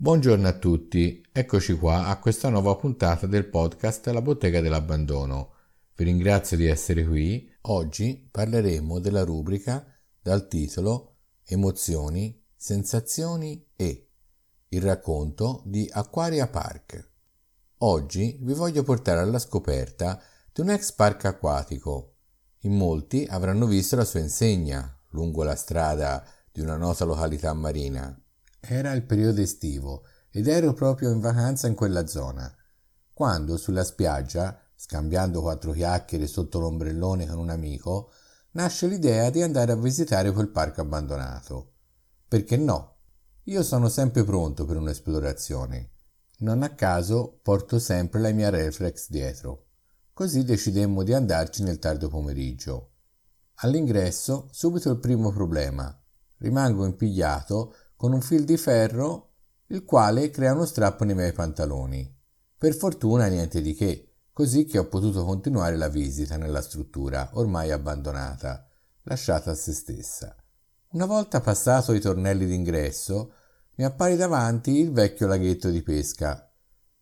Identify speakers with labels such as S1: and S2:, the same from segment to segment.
S1: Buongiorno a tutti, eccoci qua a questa nuova puntata del podcast La bottega dell'abbandono. Vi ringrazio di essere qui. Oggi parleremo della rubrica dal titolo Emozioni, sensazioni e il racconto di Aquaria Park. Oggi vi voglio portare alla scoperta di un ex parco acquatico. In molti avranno visto la sua insegna lungo la strada di una nota località marina era il periodo estivo ed ero proprio in vacanza in quella zona, quando sulla spiaggia, scambiando quattro chiacchiere sotto l'ombrellone con un amico, nasce l'idea di andare a visitare quel parco abbandonato. Perché no? Io sono sempre pronto per un'esplorazione. Non a caso porto sempre la mia reflex dietro. Così decidemmo di andarci nel tardo pomeriggio. All'ingresso subito il primo problema. Rimango impigliato con un fil di ferro il quale crea uno strappo nei miei pantaloni. Per fortuna niente di che, così che ho potuto continuare la visita nella struttura ormai abbandonata, lasciata a se stessa. Una volta passato i tornelli d'ingresso, mi appare davanti il vecchio laghetto di pesca.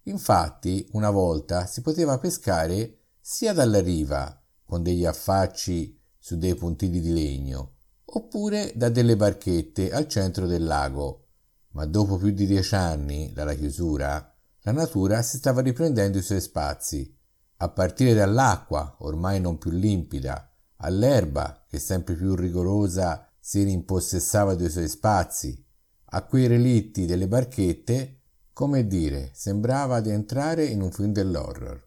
S1: Infatti, una volta si poteva pescare sia dalla riva, con degli affacci su dei puntini di legno, oppure da delle barchette al centro del lago. Ma dopo più di dieci anni dalla chiusura, la natura si stava riprendendo i suoi spazi, a partire dall'acqua, ormai non più limpida, all'erba, che sempre più rigorosa si rimpossessava dei suoi spazi, a quei relitti delle barchette, come dire, sembrava di entrare in un film dell'horror.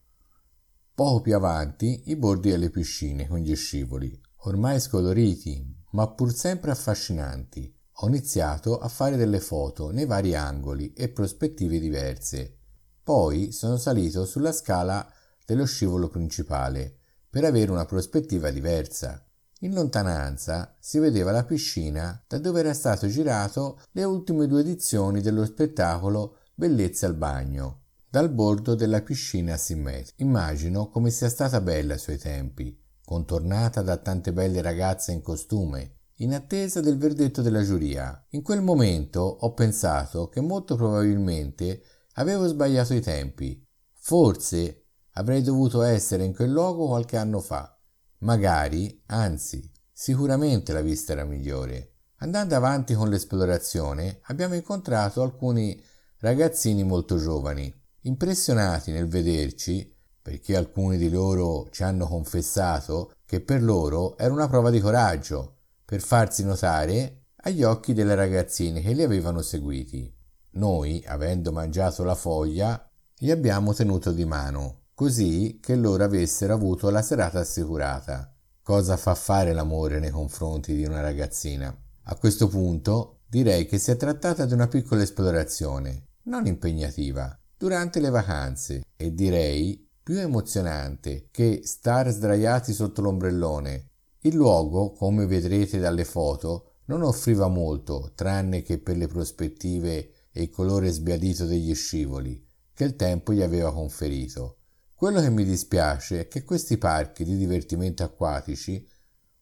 S1: Poco più avanti i bordi delle piscine con gli scivoli, ormai scoloriti, ma pur sempre affascinanti. Ho iniziato a fare delle foto nei vari angoli e prospettive diverse. Poi sono salito sulla scala dello scivolo principale per avere una prospettiva diversa. In lontananza si vedeva la piscina da dove era stato girato le ultime due edizioni dello spettacolo Bellezza al bagno, dal bordo della piscina asimmetrica. Immagino come sia stata bella ai suoi tempi, contornata da tante belle ragazze in costume, in attesa del verdetto della giuria. In quel momento ho pensato che molto probabilmente avevo sbagliato i tempi. Forse avrei dovuto essere in quel luogo qualche anno fa. Magari, anzi, sicuramente la vista era migliore. Andando avanti con l'esplorazione abbiamo incontrato alcuni ragazzini molto giovani, impressionati nel vederci perché alcuni di loro ci hanno confessato che per loro era una prova di coraggio, per farsi notare agli occhi delle ragazzine che li avevano seguiti. Noi, avendo mangiato la foglia, li abbiamo tenuto di mano, così che loro avessero avuto la serata assicurata. Cosa fa fare l'amore nei confronti di una ragazzina? A questo punto direi che si è trattata di una piccola esplorazione, non impegnativa, durante le vacanze e direi più emozionante che star sdraiati sotto l'ombrellone. Il luogo, come vedrete dalle foto, non offriva molto, tranne che per le prospettive e il colore sbiadito degli scivoli che il tempo gli aveva conferito. Quello che mi dispiace è che questi parchi di divertimento acquatici,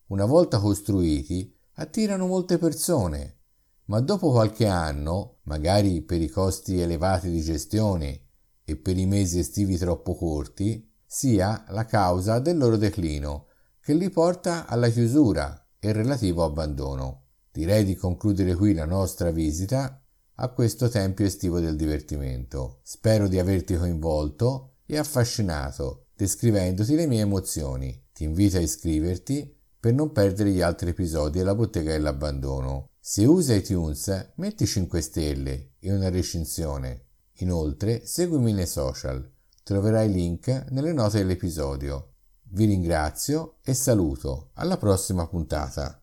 S1: una volta costruiti, attirano molte persone, ma dopo qualche anno, magari per i costi elevati di gestione e per i mesi estivi troppo corti sia la causa del loro declino, che li porta alla chiusura e relativo abbandono. Direi di concludere qui la nostra visita a questo tempio estivo del divertimento. Spero di averti coinvolto e affascinato descrivendoti le mie emozioni. Ti invito a iscriverti per non perdere gli altri episodi della bottega dell'abbandono. Se usi iTunes, metti 5 stelle e una recensione. Inoltre, seguimi nei social. Troverai link nelle note dell'episodio. Vi ringrazio e saluto. Alla prossima puntata.